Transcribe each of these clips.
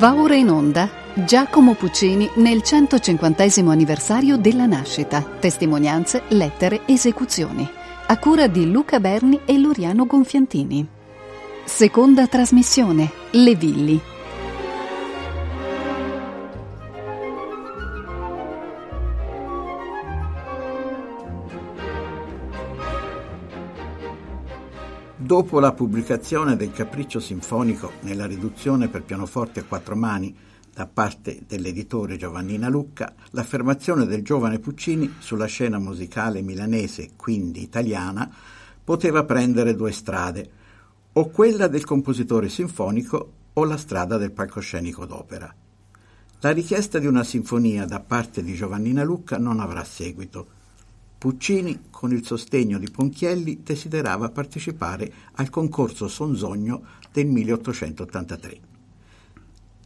Va ora in onda Giacomo Puccini nel 150 anniversario della nascita. Testimonianze, lettere, esecuzioni. A cura di Luca Berni e Loriano Gonfiantini. Seconda trasmissione. Le Villi. Dopo la pubblicazione del Capriccio Sinfonico nella riduzione per pianoforte a quattro mani da parte dell'editore Giovannina Lucca, l'affermazione del giovane Puccini sulla scena musicale milanese, quindi italiana, poteva prendere due strade, o quella del compositore sinfonico o la strada del palcoscenico d'opera. La richiesta di una sinfonia da parte di Giovannina Lucca non avrà seguito Puccini, con il sostegno di Ponchielli, desiderava partecipare al concorso Sonzogno del 1883.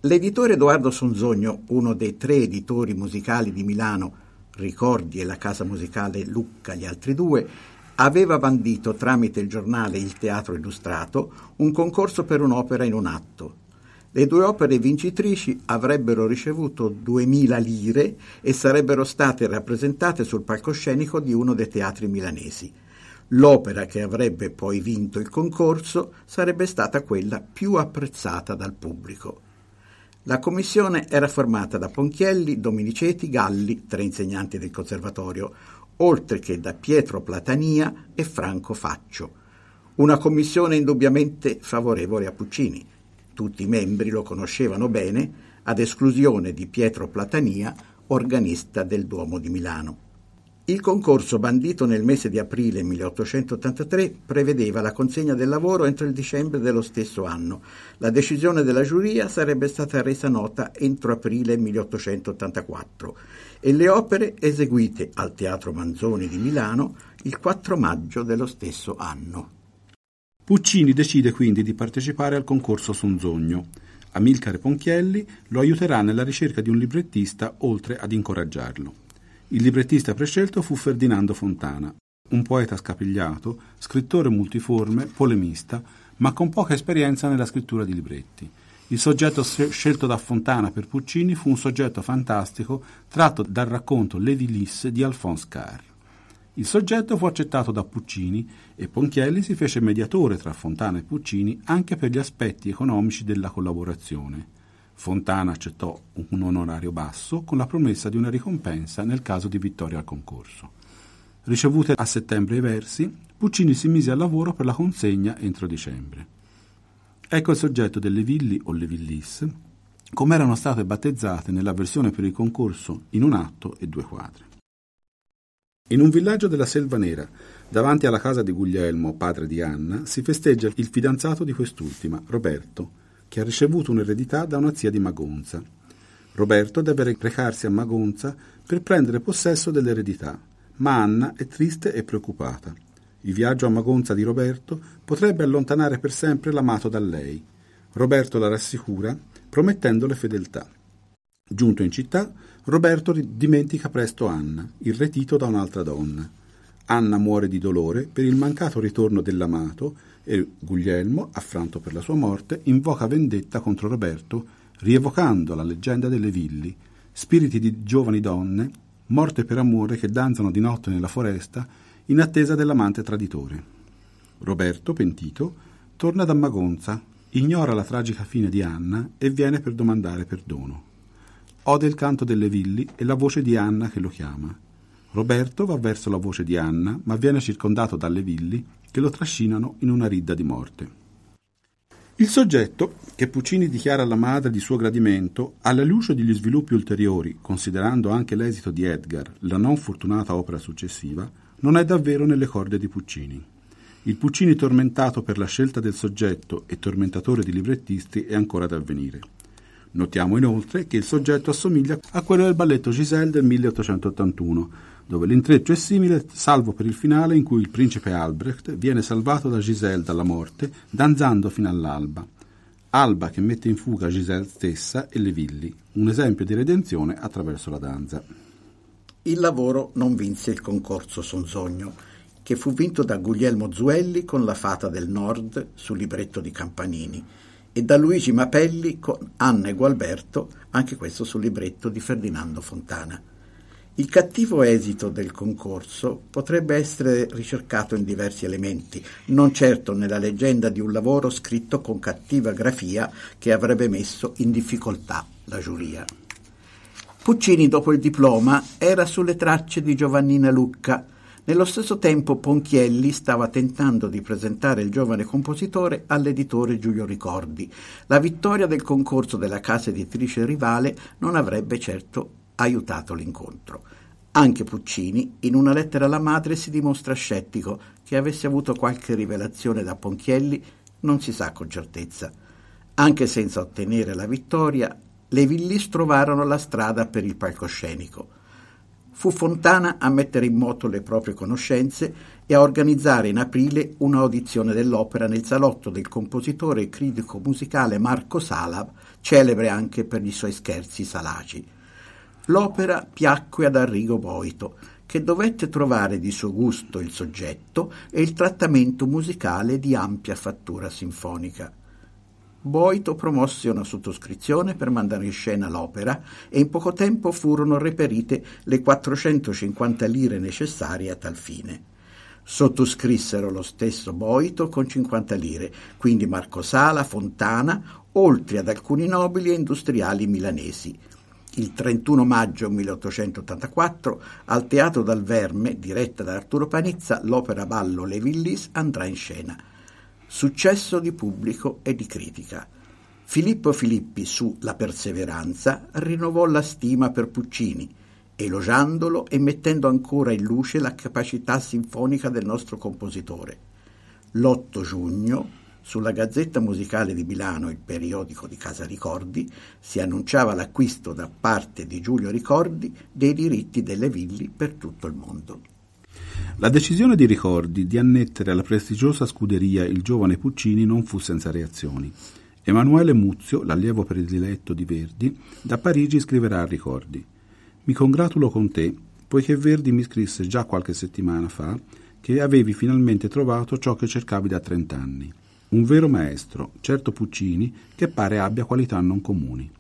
L'editore Edoardo Sonzogno, uno dei tre editori musicali di Milano, Ricordi e la casa musicale Lucca, gli altri due, aveva bandito tramite il giornale Il Teatro Illustrato un concorso per un'opera in un atto, le due opere vincitrici avrebbero ricevuto 2.000 lire e sarebbero state rappresentate sul palcoscenico di uno dei teatri milanesi. L'opera che avrebbe poi vinto il concorso sarebbe stata quella più apprezzata dal pubblico. La commissione era formata da Ponchielli, Dominiceti, Galli, tre insegnanti del conservatorio, oltre che da Pietro Platania e Franco Faccio. Una commissione indubbiamente favorevole a Puccini tutti i membri lo conoscevano bene, ad esclusione di Pietro Platania, organista del Duomo di Milano. Il concorso bandito nel mese di aprile 1883 prevedeva la consegna del lavoro entro il dicembre dello stesso anno. La decisione della giuria sarebbe stata resa nota entro aprile 1884 e le opere eseguite al Teatro Manzoni di Milano il 4 maggio dello stesso anno. Puccini decide quindi di partecipare al concorso Sonzogno. Amilcare Ponchielli lo aiuterà nella ricerca di un librettista oltre ad incoraggiarlo. Il librettista prescelto fu Ferdinando Fontana, un poeta scapigliato, scrittore multiforme, polemista, ma con poca esperienza nella scrittura di libretti. Il soggetto scelto da Fontana per Puccini fu un soggetto fantastico tratto dal racconto Le Villis di Alphonse Carr. Il soggetto fu accettato da Puccini e Ponchielli si fece mediatore tra Fontana e Puccini anche per gli aspetti economici della collaborazione. Fontana accettò un onorario basso con la promessa di una ricompensa nel caso di vittoria al concorso. Ricevute a settembre i versi, Puccini si mise al lavoro per la consegna entro dicembre. Ecco il soggetto delle villi o le villis, come erano state battezzate nella versione per il concorso in un atto e due quadri. In un villaggio della Selva Nera, davanti alla casa di Guglielmo, padre di Anna, si festeggia il fidanzato di quest'ultima, Roberto, che ha ricevuto un'eredità da una zia di Magonza. Roberto deve recarsi a Magonza per prendere possesso dell'eredità, ma Anna è triste e preoccupata. Il viaggio a Magonza di Roberto potrebbe allontanare per sempre l'amato da lei. Roberto la rassicura, promettendole fedeltà. Giunto in città, Roberto dimentica presto Anna, irretito da un'altra donna. Anna muore di dolore per il mancato ritorno dell'amato e Guglielmo, affranto per la sua morte, invoca vendetta contro Roberto, rievocando la leggenda delle villi, spiriti di giovani donne, morte per amore che danzano di notte nella foresta in attesa dell'amante traditore. Roberto, pentito, torna da Magonza, ignora la tragica fine di Anna e viene per domandare perdono. Ode il canto delle villi e la voce di Anna che lo chiama. Roberto va verso la voce di Anna, ma viene circondato dalle villi che lo trascinano in una ridda di morte. Il soggetto, che Puccini dichiara alla madre di suo gradimento, alla luce degli sviluppi ulteriori, considerando anche l'esito di Edgar, la non fortunata opera successiva, non è davvero nelle corde di Puccini. Il Puccini tormentato per la scelta del soggetto e tormentatore di librettisti è ancora da avvenire. Notiamo inoltre che il soggetto assomiglia a quello del balletto Giselle del 1881, dove l'intreccio è simile, salvo per il finale in cui il principe Albrecht viene salvato da Giselle dalla morte, danzando fino all'alba. Alba che mette in fuga Giselle stessa e le villi, un esempio di redenzione attraverso la danza. Il lavoro non vinse il concorso Sonzogno, che fu vinto da Guglielmo Zuelli con La Fata del Nord sul libretto di Campanini e da Luigi Mapelli con Anna e Gualberto, anche questo sul libretto di Ferdinando Fontana. Il cattivo esito del concorso potrebbe essere ricercato in diversi elementi, non certo nella leggenda di un lavoro scritto con cattiva grafia che avrebbe messo in difficoltà la giuria. Puccini, dopo il diploma, era sulle tracce di Giovannina Lucca, nello stesso tempo Ponchielli stava tentando di presentare il giovane compositore all'editore Giulio Ricordi. La vittoria del concorso della casa editrice rivale non avrebbe certo aiutato l'incontro. Anche Puccini, in una lettera alla madre, si dimostra scettico che avesse avuto qualche rivelazione da Ponchielli, non si sa con certezza. Anche senza ottenere la vittoria, le Villis trovarono la strada per il palcoscenico. Fu Fontana a mettere in moto le proprie conoscenze e a organizzare in aprile un'audizione dell'opera nel salotto del compositore e critico musicale Marco Sala, celebre anche per i suoi scherzi salaci. L'opera piacque ad Arrigo Boito, che dovette trovare di suo gusto il soggetto e il trattamento musicale di ampia fattura sinfonica. Boito promosse una sottoscrizione per mandare in scena l'opera e in poco tempo furono reperite le 450 lire necessarie a tal fine. Sottoscrissero lo stesso Boito con 50 lire, quindi Marco Sala, Fontana, oltre ad alcuni nobili e industriali milanesi. Il 31 maggio 1884 al Teatro dal Verme, diretta da Arturo Panizza, l'opera ballo Le Villis andrà in scena successo di pubblico e di critica. Filippo Filippi su La perseveranza rinnovò la stima per Puccini, elogiandolo e mettendo ancora in luce la capacità sinfonica del nostro compositore. L'8 giugno, sulla Gazzetta Musicale di Milano, il periodico di Casa Ricordi, si annunciava l'acquisto da parte di Giulio Ricordi dei diritti delle villi per tutto il mondo. La decisione di Ricordi di annettere alla prestigiosa scuderia il giovane Puccini non fu senza reazioni. Emanuele Muzio, l'allievo prediletto di Verdi, da Parigi scriverà a Ricordi Mi congratulo con te, poiché Verdi mi scrisse già qualche settimana fa che avevi finalmente trovato ciò che cercavi da trent'anni. Un vero maestro, certo Puccini, che pare abbia qualità non comuni.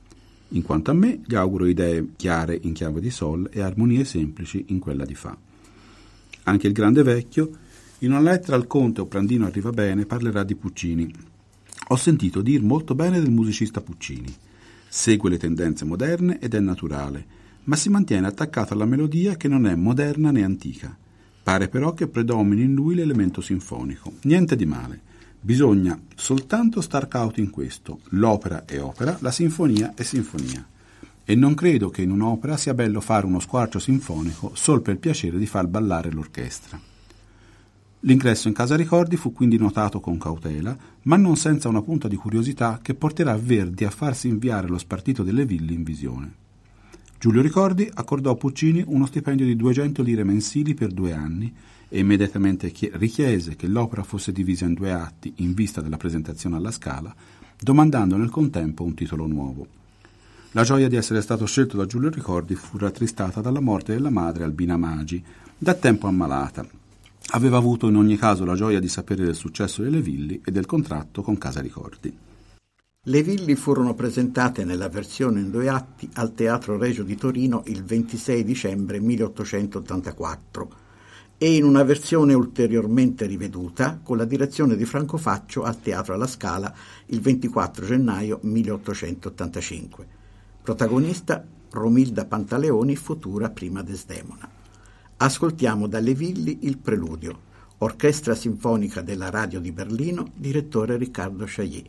In quanto a me, gli auguro idee chiare in chiave di sol e armonie semplici in quella di fa. Anche il grande vecchio, in una lettera al conte o Prandino arriva bene, parlerà di Puccini. Ho sentito dir molto bene del musicista Puccini. Segue le tendenze moderne ed è naturale, ma si mantiene attaccato alla melodia che non è moderna né antica. Pare però che predomini in lui l'elemento sinfonico. Niente di male. Bisogna soltanto star cauti in questo. L'opera è opera, la sinfonia è sinfonia e non credo che in un'opera sia bello fare uno squarcio sinfonico sol per il piacere di far ballare l'orchestra. L'ingresso in casa Ricordi fu quindi notato con cautela, ma non senza una punta di curiosità che porterà Verdi a farsi inviare lo spartito delle ville in visione. Giulio Ricordi accordò a Puccini uno stipendio di 200 lire mensili per due anni e immediatamente richiese che l'opera fosse divisa in due atti in vista della presentazione alla Scala, domandando nel contempo un titolo nuovo. La gioia di essere stato scelto da Giulio Ricordi fu rattristata dalla morte della madre Albina Magi, da tempo ammalata. Aveva avuto in ogni caso la gioia di sapere del successo delle Villi e del contratto con Casa Ricordi. Le Villi furono presentate nella versione in due atti al Teatro Regio di Torino il 26 dicembre 1884 e in una versione ulteriormente riveduta con la direzione di Franco Faccio al Teatro alla Scala il 24 gennaio 1885. Protagonista Romilda Pantaleoni, futura prima Desdemona. Ascoltiamo dalle Villi il preludio. Orchestra Sinfonica della Radio di Berlino, direttore Riccardo Chailly.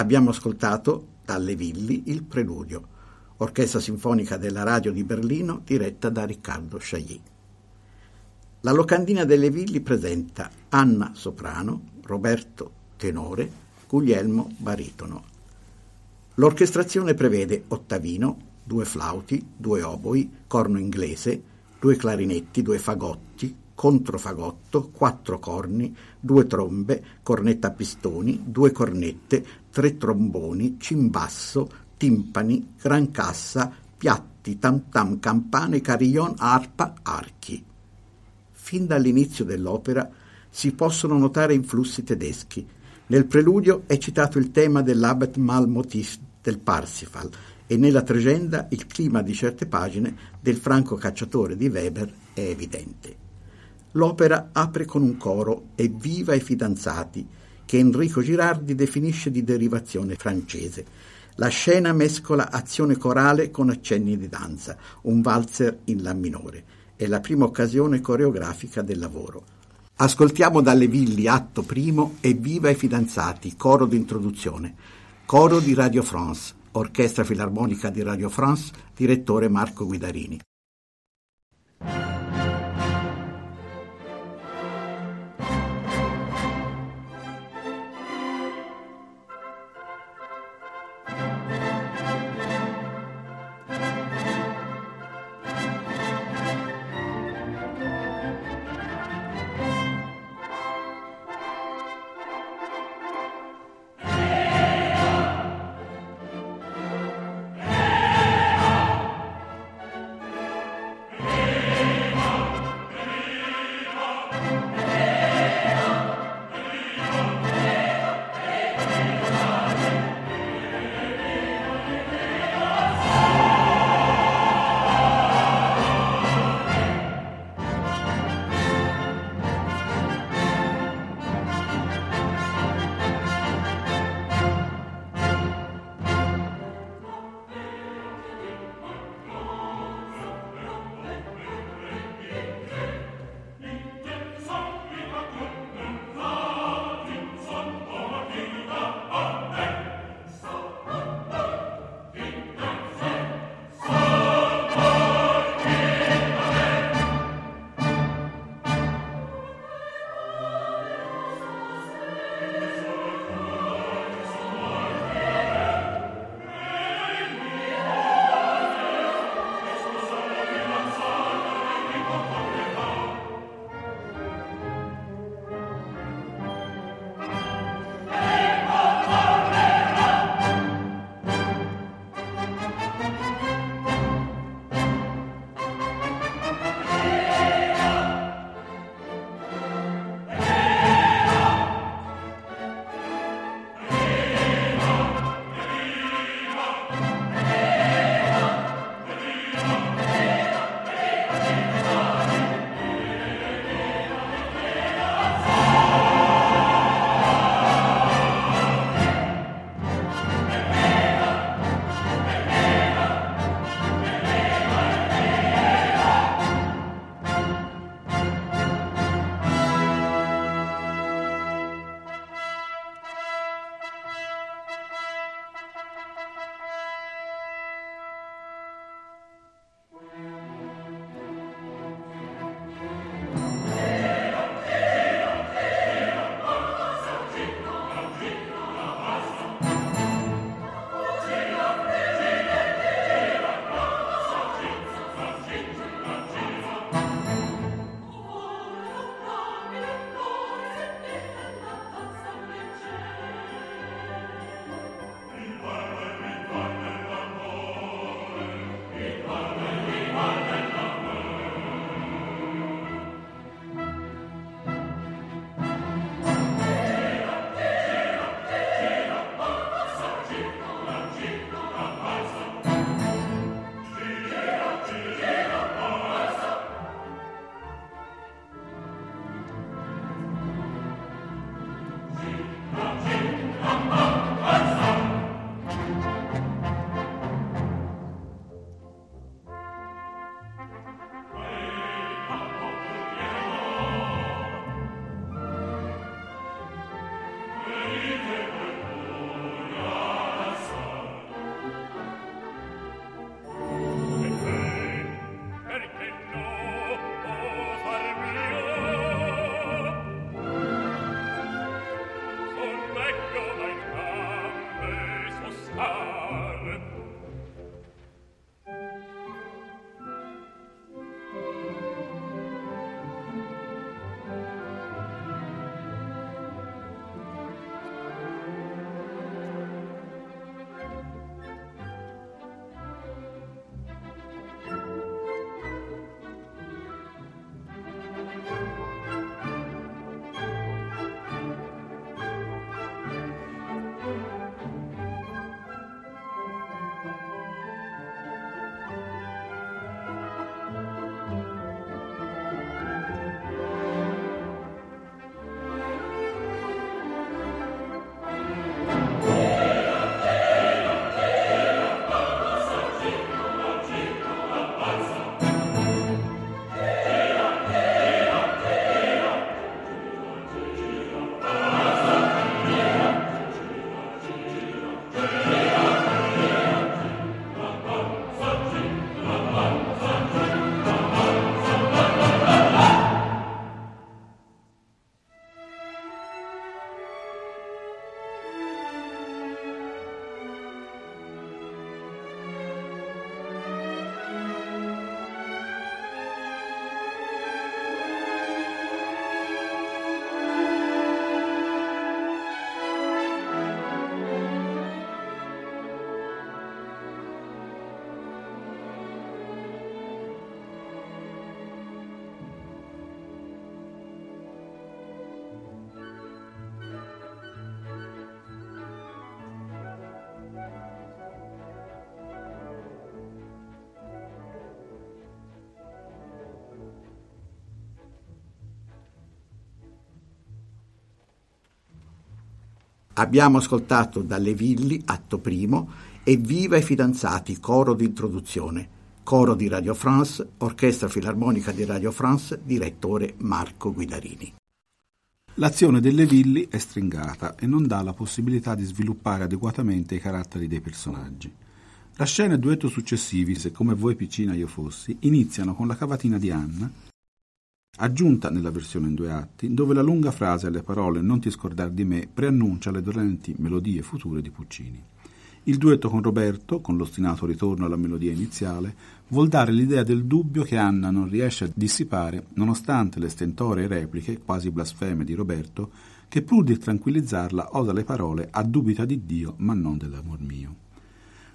Abbiamo ascoltato dalle Villi il Preludio, orchestra sinfonica della radio di Berlino diretta da Riccardo Chailly. La locandina delle Villi presenta Anna soprano, Roberto tenore, Guglielmo baritono. L'orchestrazione prevede ottavino, due flauti, due oboi, corno inglese, due clarinetti, due fagotti, controfagotto, quattro corni, due trombe, cornetta a pistoni, due cornette, tre tromboni, cimbasso, timpani, gran cassa, piatti, tam tam, campane, carillon, arpa, archi. Fin dall'inizio dell'opera si possono notare influssi tedeschi. Nel preludio è citato il tema dell'Abet Malmotif del Parsifal e nella tregenda il clima di certe pagine del franco cacciatore di Weber è evidente. L'opera apre con un coro Evviva i fidanzati, che Enrico Girardi definisce di derivazione francese. La scena mescola azione corale con accenni di danza, un valzer in La minore. È la prima occasione coreografica del lavoro. Ascoltiamo dalle Villi, atto primo, Evviva i fidanzati, coro d'introduzione. Coro di Radio France, Orchestra Filarmonica di Radio France, direttore Marco Guidarini. Abbiamo ascoltato dalle Villi, atto primo, e Viva i fidanzati, coro di introduzione, coro di Radio France, orchestra filarmonica di Radio France, direttore Marco Guidarini. L'azione delle Villi è stringata e non dà la possibilità di sviluppare adeguatamente i caratteri dei personaggi. La scena e il duetto successivi, se come voi piccina io fossi, iniziano con la cavatina di Anna, aggiunta nella versione in due atti, dove la lunga frase alle parole Non ti scordar di me preannuncia le dolenti melodie future di Puccini. Il duetto con Roberto, con l'ostinato ritorno alla melodia iniziale, vuol dare l'idea del dubbio che Anna non riesce a dissipare nonostante le stentoree repliche, quasi blasfeme, di Roberto, che pur di tranquillizzarla osa le parole a dubita di Dio ma non dell'amor mio.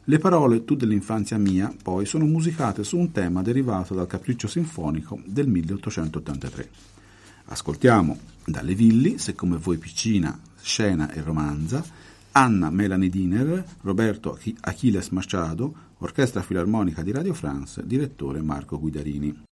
Le parole Tu dell'infanzia mia, poi, sono musicate su un tema derivato dal Capriccio Sinfonico del 1883. Ascoltiamo dalle Villi, Se come voi piccina, scena e romanza, Anna Melanie Diner, Roberto Achilles Machado, Orchestra Filarmonica di Radio France, direttore Marco Guidarini.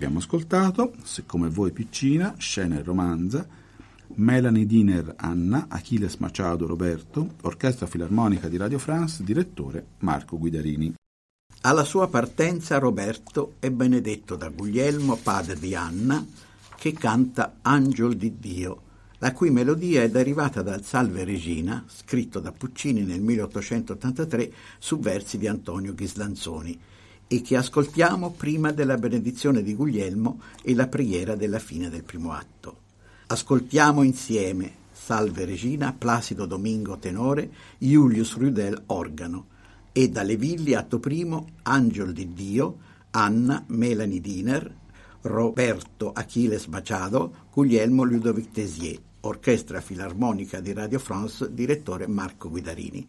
Abbiamo ascoltato Se come voi piccina, scena e romanza, Melanie Diner Anna, Achilles Machado Roberto, Orchestra Filarmonica di Radio France, direttore Marco Guidarini. Alla sua partenza Roberto è benedetto da Guglielmo, padre di Anna, che canta Angel di Dio, la cui melodia è derivata dal Salve Regina, scritto da Puccini nel 1883 su versi di Antonio Ghislanzoni, e che ascoltiamo prima della benedizione di Guglielmo e la preghiera della fine del primo atto. Ascoltiamo insieme Salve Regina, Placido Domingo tenore, Julius Rudel organo e dalle Villi atto primo Angel di Dio, Anna Melanie Diner, Roberto Achilles Machado, Guglielmo Ludovic Tesier, Orchestra Filarmonica di Radio France, direttore Marco Guidarini.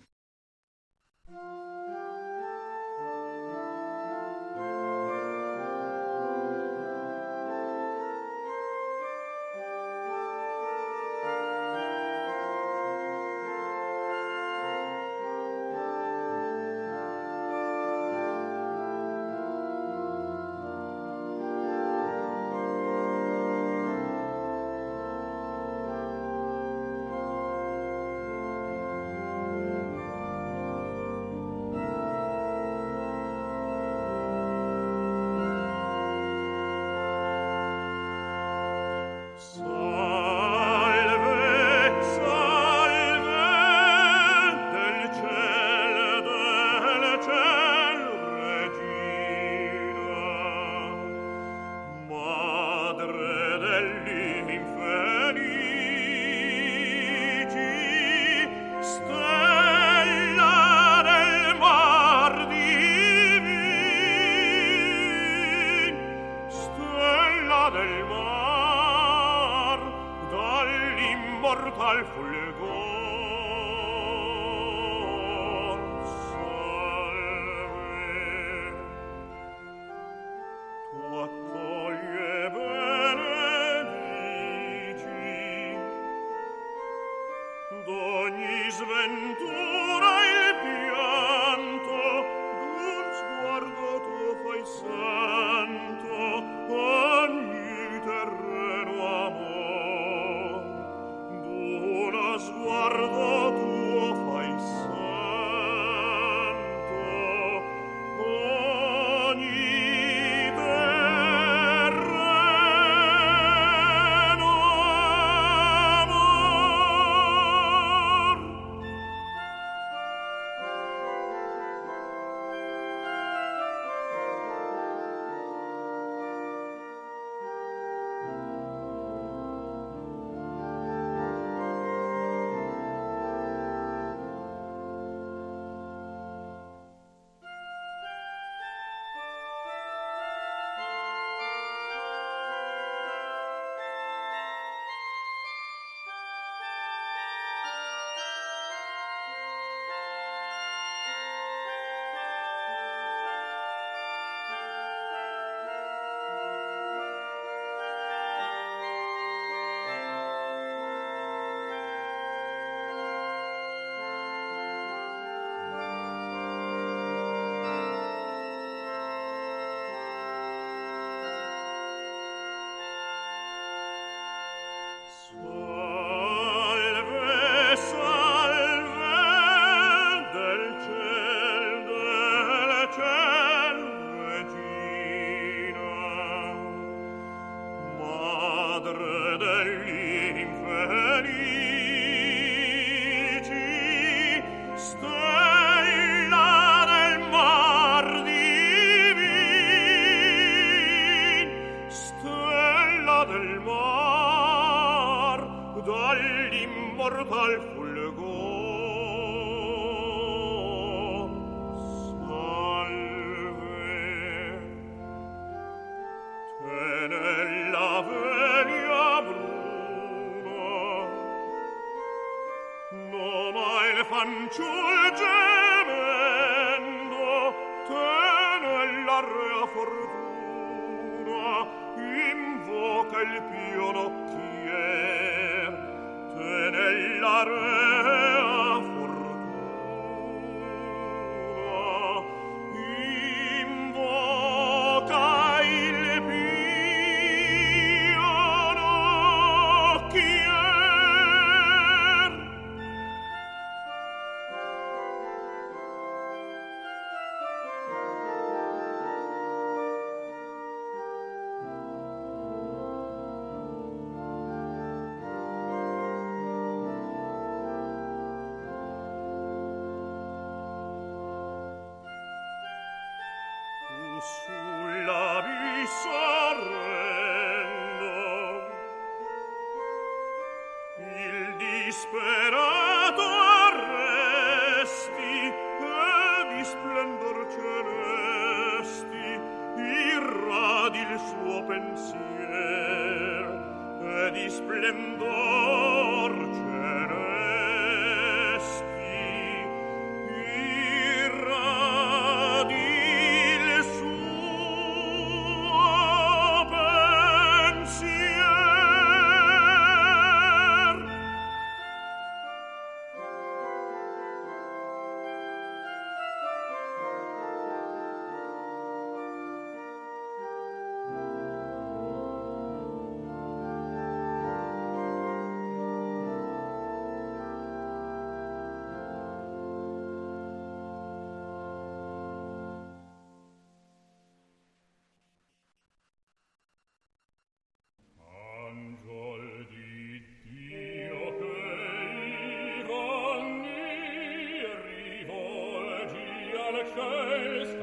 ciò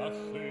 Flasche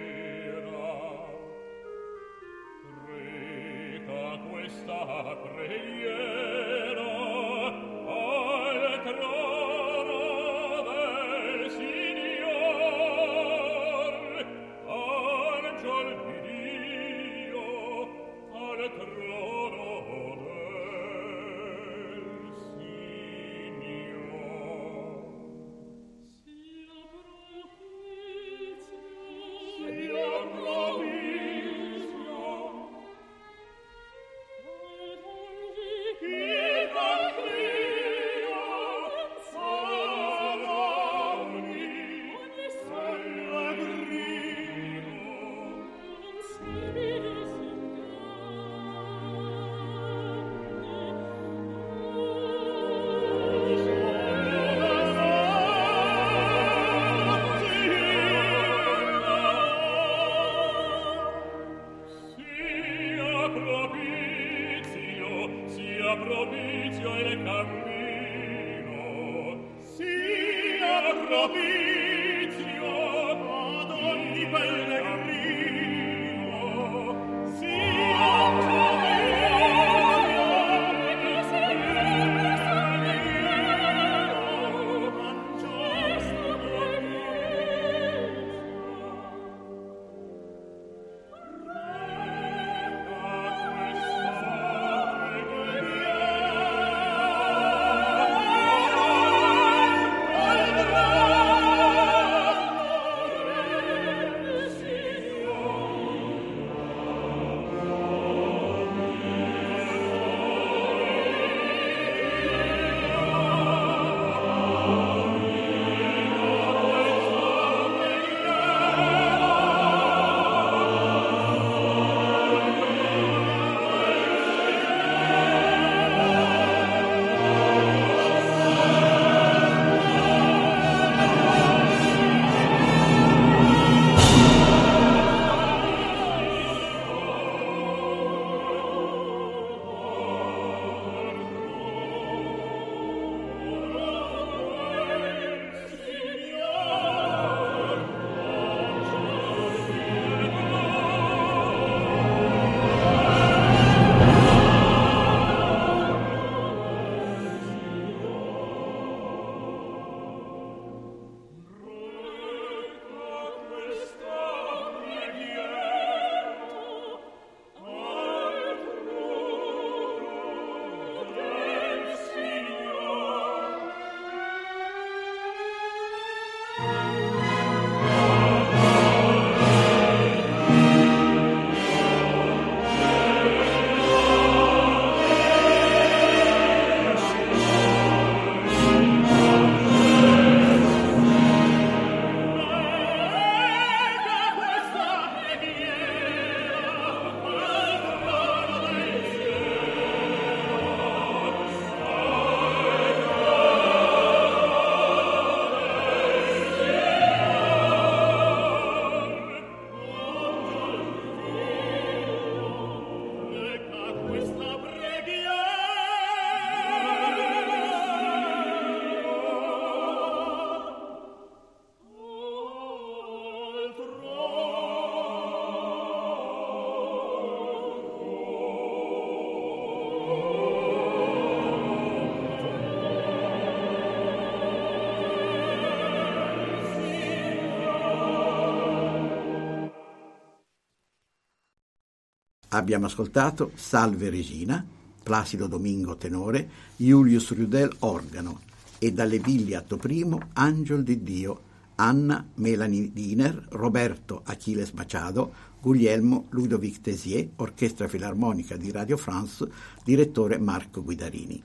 Abbiamo ascoltato Salve Regina, Placido Domingo tenore, Julius Rudel organo e dalle Ville atto primo Angel di Dio, Anna Melanie Diner, Roberto Achilles Machado, Guglielmo Ludovic Tesier, Orchestra Filarmonica di Radio France, direttore Marco Guidarini.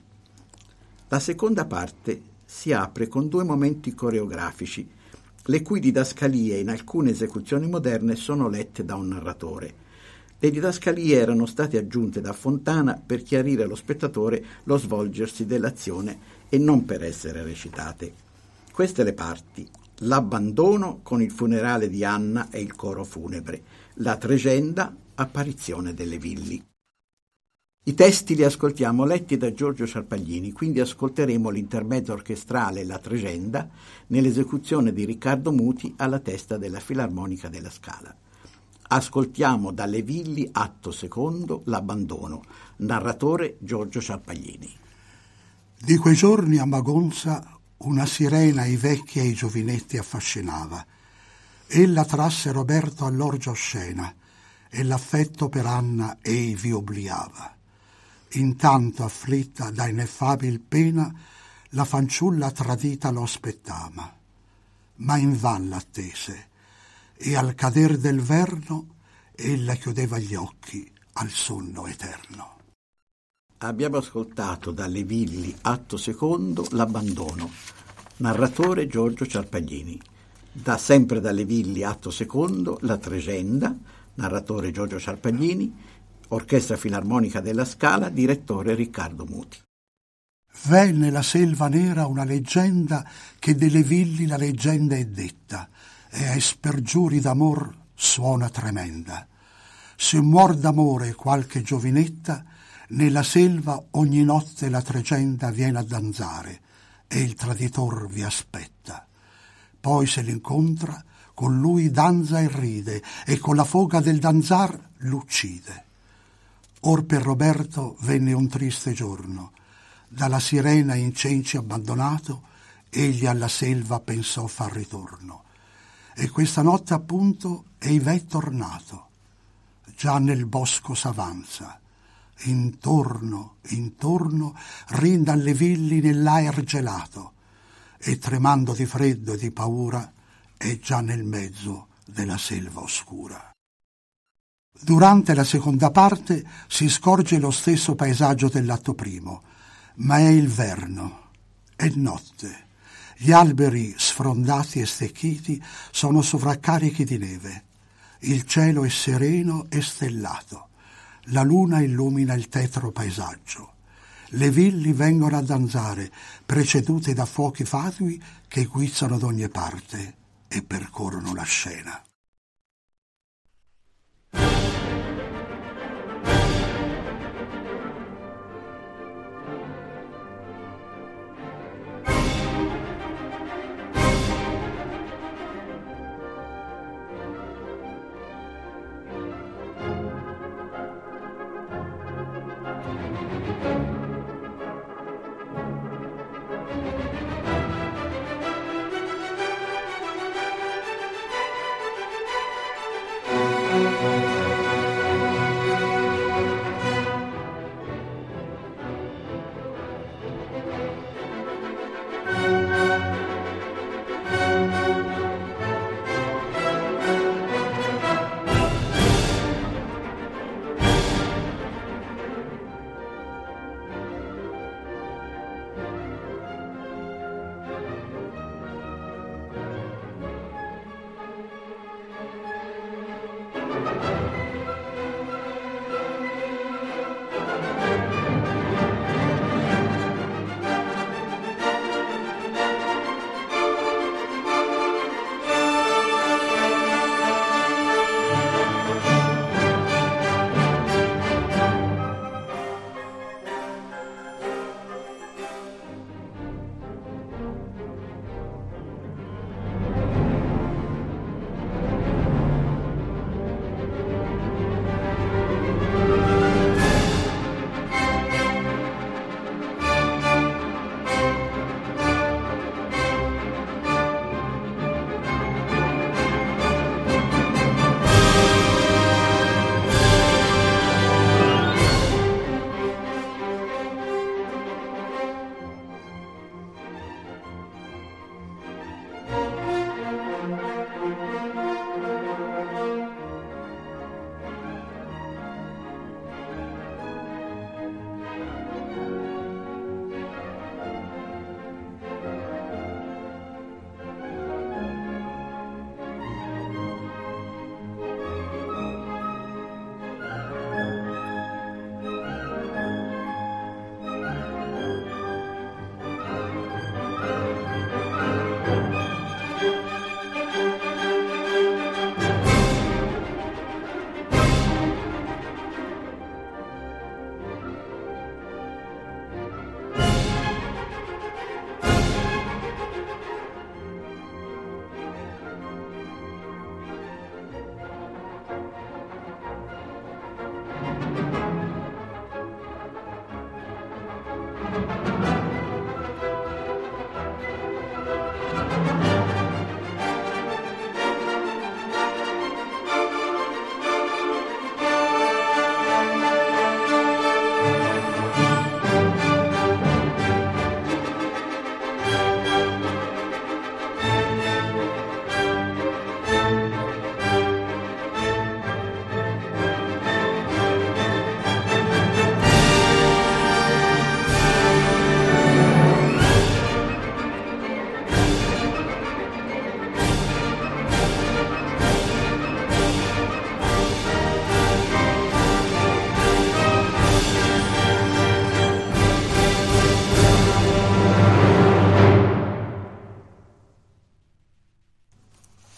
La seconda parte si apre con due momenti coreografici, le cui didascalie in alcune esecuzioni moderne sono lette da un narratore. Le didascalie erano state aggiunte da Fontana per chiarire allo spettatore lo svolgersi dell'azione e non per essere recitate. Queste le parti. L'abbandono con il funerale di Anna e il coro funebre. La tregenda, apparizione delle villi. I testi li ascoltiamo letti da Giorgio Sciarpaglini, quindi ascolteremo l'intermezzo orchestrale La Tregenda nell'esecuzione di Riccardo Muti alla testa della Filarmonica della Scala. Ascoltiamo dalle Villi, atto secondo, l'abbandono. Narratore Giorgio Ciampaglini. Di quei giorni a Magonza una sirena i vecchi e i giovinetti affascinava. Ella trasse Roberto all'orgia oscena e l'affetto per Anna ei vi obliava. Intanto, afflitta da ineffabil pena, la fanciulla tradita lo aspettava. Ma invan l'attese e al cader del verno ella chiudeva gli occhi al sonno eterno. Abbiamo ascoltato dalle Villi, atto secondo, l'abbandono. Narratore Giorgio Ciarpaglini. Da sempre dalle Villi, atto secondo, la Tregenda. Narratore Giorgio Ciarpaglini. Orchestra Filarmonica della Scala, direttore Riccardo Muti. V'è nella selva nera una leggenda che delle villi la leggenda è detta e ai spergiuri d'amor suona tremenda. Se muor d'amore qualche giovinetta, nella selva ogni notte la tregenda viene a danzare e il traditor vi aspetta. Poi se l'incontra, con lui danza e ride e con la foga del danzar l'uccide. Or per Roberto venne un triste giorno. Dalla sirena in cenci abbandonato, egli alla selva pensò far ritorno e questa notte appunto ei v'è tornato. Già nel bosco s'avanza, intorno, intorno, rinda le villi nell'aer gelato, e tremando di freddo e di paura è già nel mezzo della selva oscura. Durante la seconda parte si scorge lo stesso paesaggio dell'atto primo, ma è il verno, è notte gli alberi sfrondati e stecchiti sono sovraccarichi di neve. Il cielo è sereno e stellato. La luna illumina il tetro paesaggio. Le villi vengono a danzare, precedute da fuochi fatui che guizzano d'ogni parte e percorrono la scena.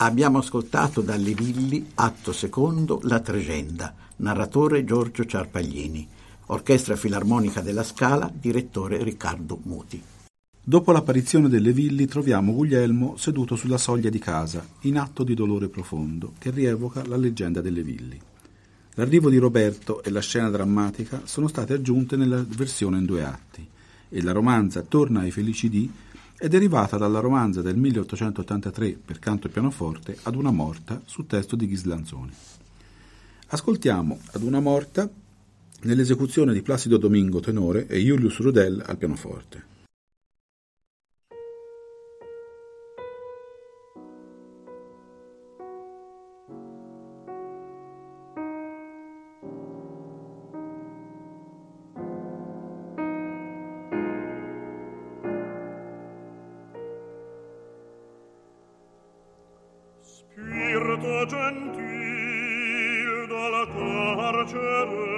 Abbiamo ascoltato dalle Villi, atto secondo, La Tregenda, narratore Giorgio Ciarpaglini, Orchestra Filarmonica della Scala, direttore Riccardo Muti. Dopo l'apparizione delle Villi troviamo Guglielmo seduto sulla soglia di casa, in atto di dolore profondo, che rievoca la leggenda delle Villi. L'arrivo di Roberto e la scena drammatica sono state aggiunte nella versione in due atti e la romanza Torna ai felici dì è derivata dalla romanza del 1883 per canto e pianoforte Ad una morta su testo di Ghislanzoni. Ascoltiamo Ad una morta nell'esecuzione di Placido Domingo tenore e Julius Rudel al pianoforte. gentil dalla carcere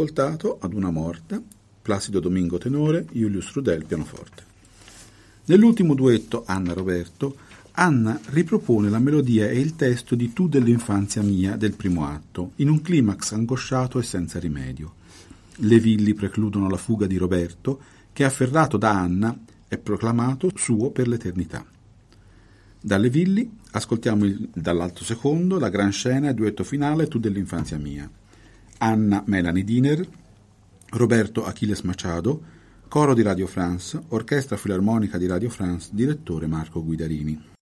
ascoltato Ad una morta, Placido Domingo tenore, Julius Rudel pianoforte. Nell'ultimo duetto Anna Roberto, Anna ripropone la melodia e il testo di Tu dell'infanzia mia del primo atto, in un climax angosciato e senza rimedio. Le villi precludono la fuga di Roberto, che afferrato da Anna è proclamato suo per l'eternità. Dalle villi ascoltiamo il- dall'alto secondo la gran scena e duetto finale Tu dell'infanzia mia. Anna Melanie Diner, Roberto Achilles Machado, coro di Radio France, orchestra filarmonica di Radio France, direttore Marco Guidarini.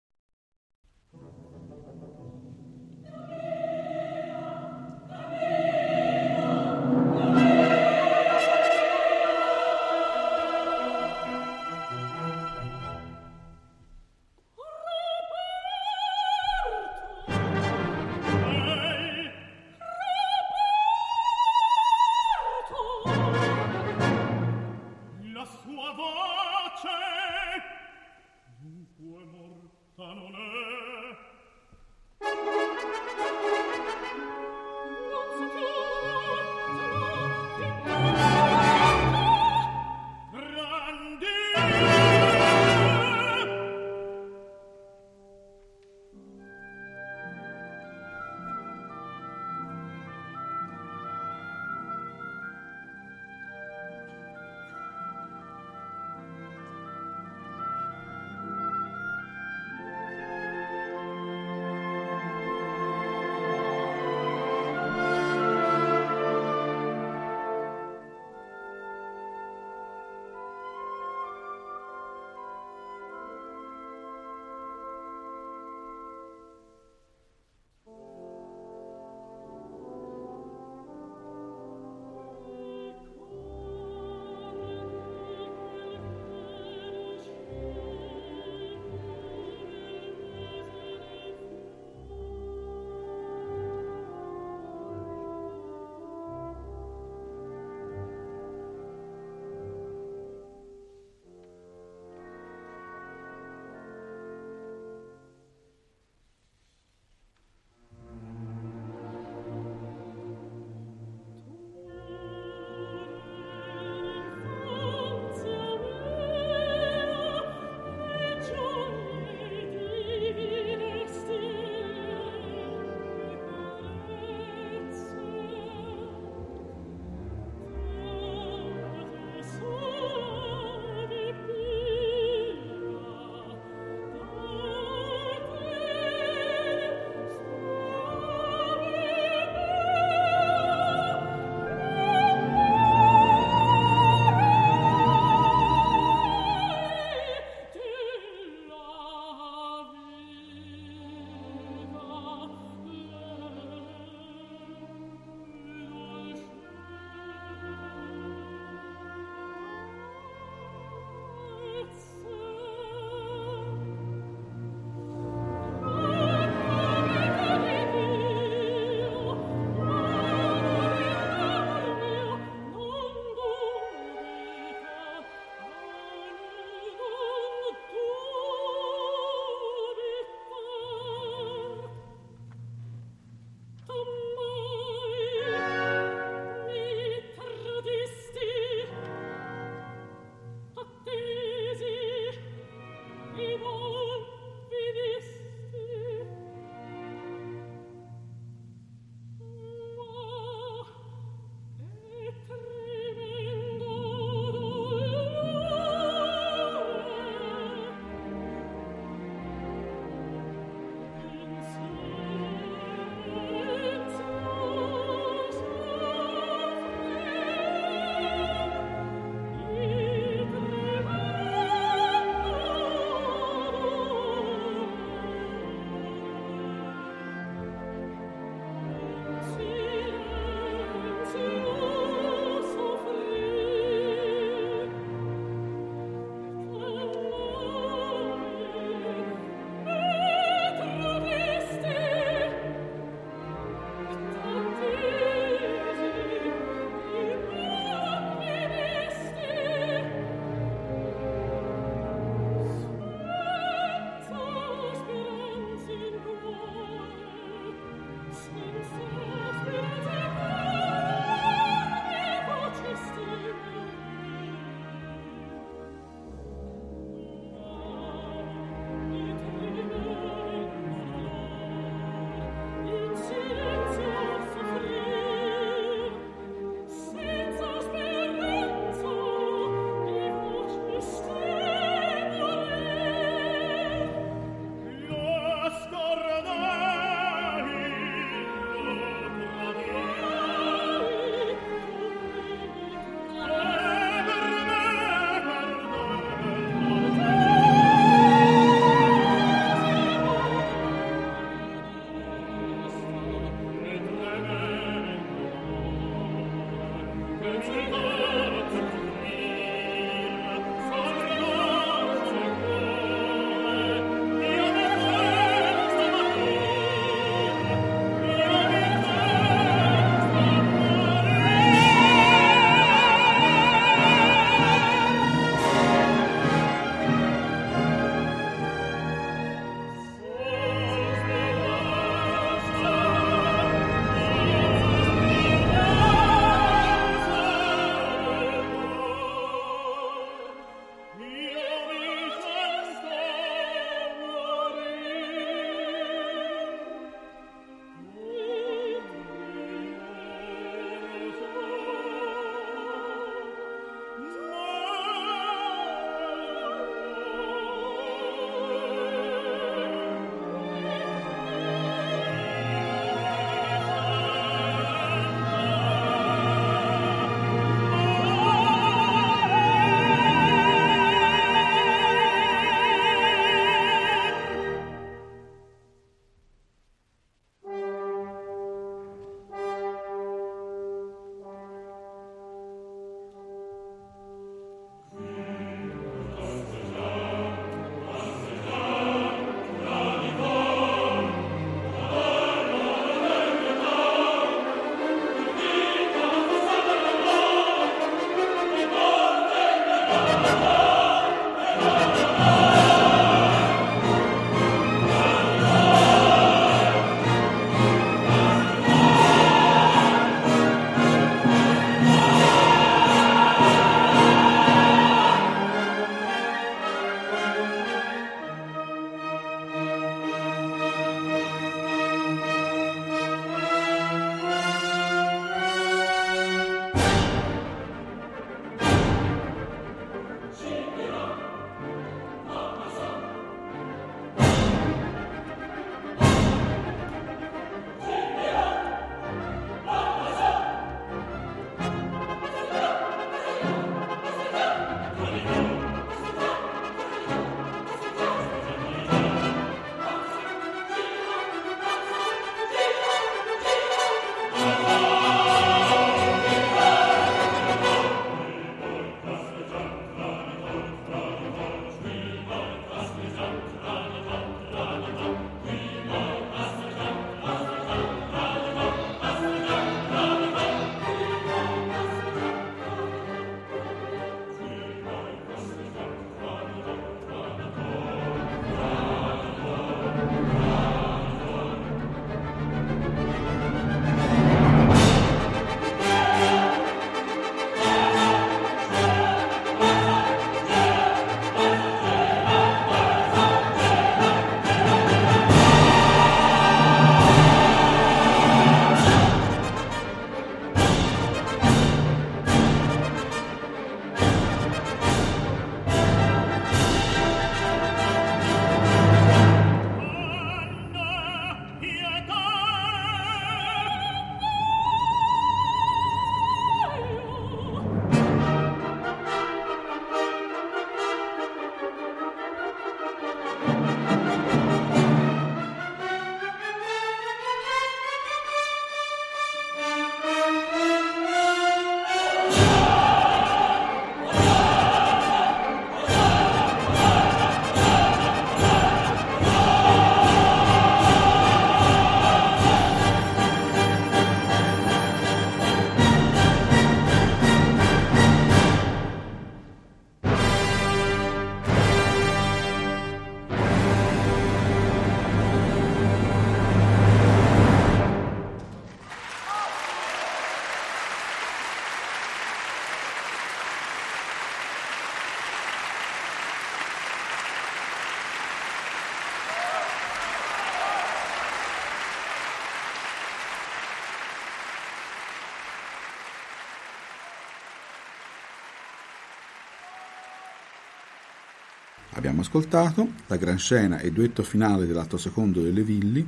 Abbiamo ascoltato la gran scena e duetto finale dell'atto secondo delle Villi,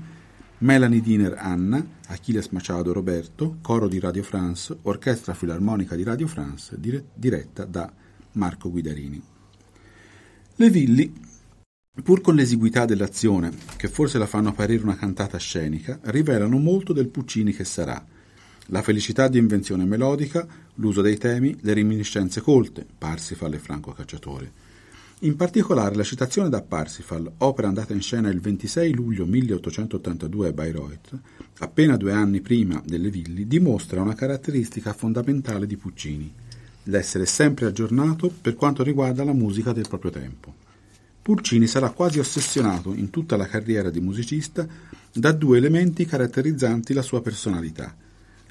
Melanie Diner Anna, Achilles Machado Roberto, coro di Radio France, orchestra filarmonica di Radio France, dire- diretta da Marco Guidarini. Le Villi, pur con l'esiguità dell'azione, che forse la fanno apparire una cantata scenica, rivelano molto del Puccini che sarà. La felicità di invenzione melodica, l'uso dei temi, le reminiscenze colte, Parsifal e Franco Cacciatore. In particolare la citazione da Parsifal, opera andata in scena il 26 luglio 1882 a Bayreuth, appena due anni prima delle Villi, dimostra una caratteristica fondamentale di Puccini, l'essere sempre aggiornato per quanto riguarda la musica del proprio tempo. Puccini sarà quasi ossessionato in tutta la carriera di musicista da due elementi caratterizzanti la sua personalità,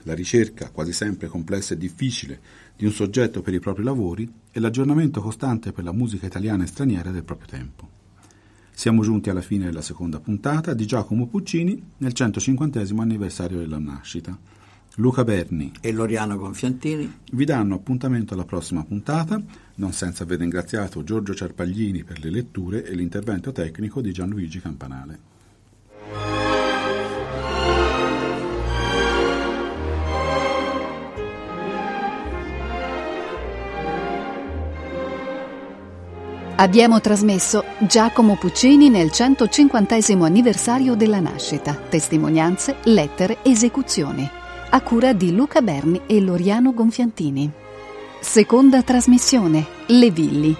la ricerca, quasi sempre complessa e difficile, di un soggetto per i propri lavori e l'aggiornamento costante per la musica italiana e straniera del proprio tempo. Siamo giunti alla fine della seconda puntata di Giacomo Puccini nel 150 anniversario della nascita. Luca Berni e Loriano Gonfiantini vi danno appuntamento alla prossima puntata, non senza aver ringraziato Giorgio Ciarpaglini per le letture e l'intervento tecnico di Gianluigi Campanale. Abbiamo trasmesso Giacomo Puccini nel 150 anniversario della nascita, testimonianze, lettere, esecuzioni, a cura di Luca Berni e Loriano Gonfiantini. Seconda trasmissione, Le Villi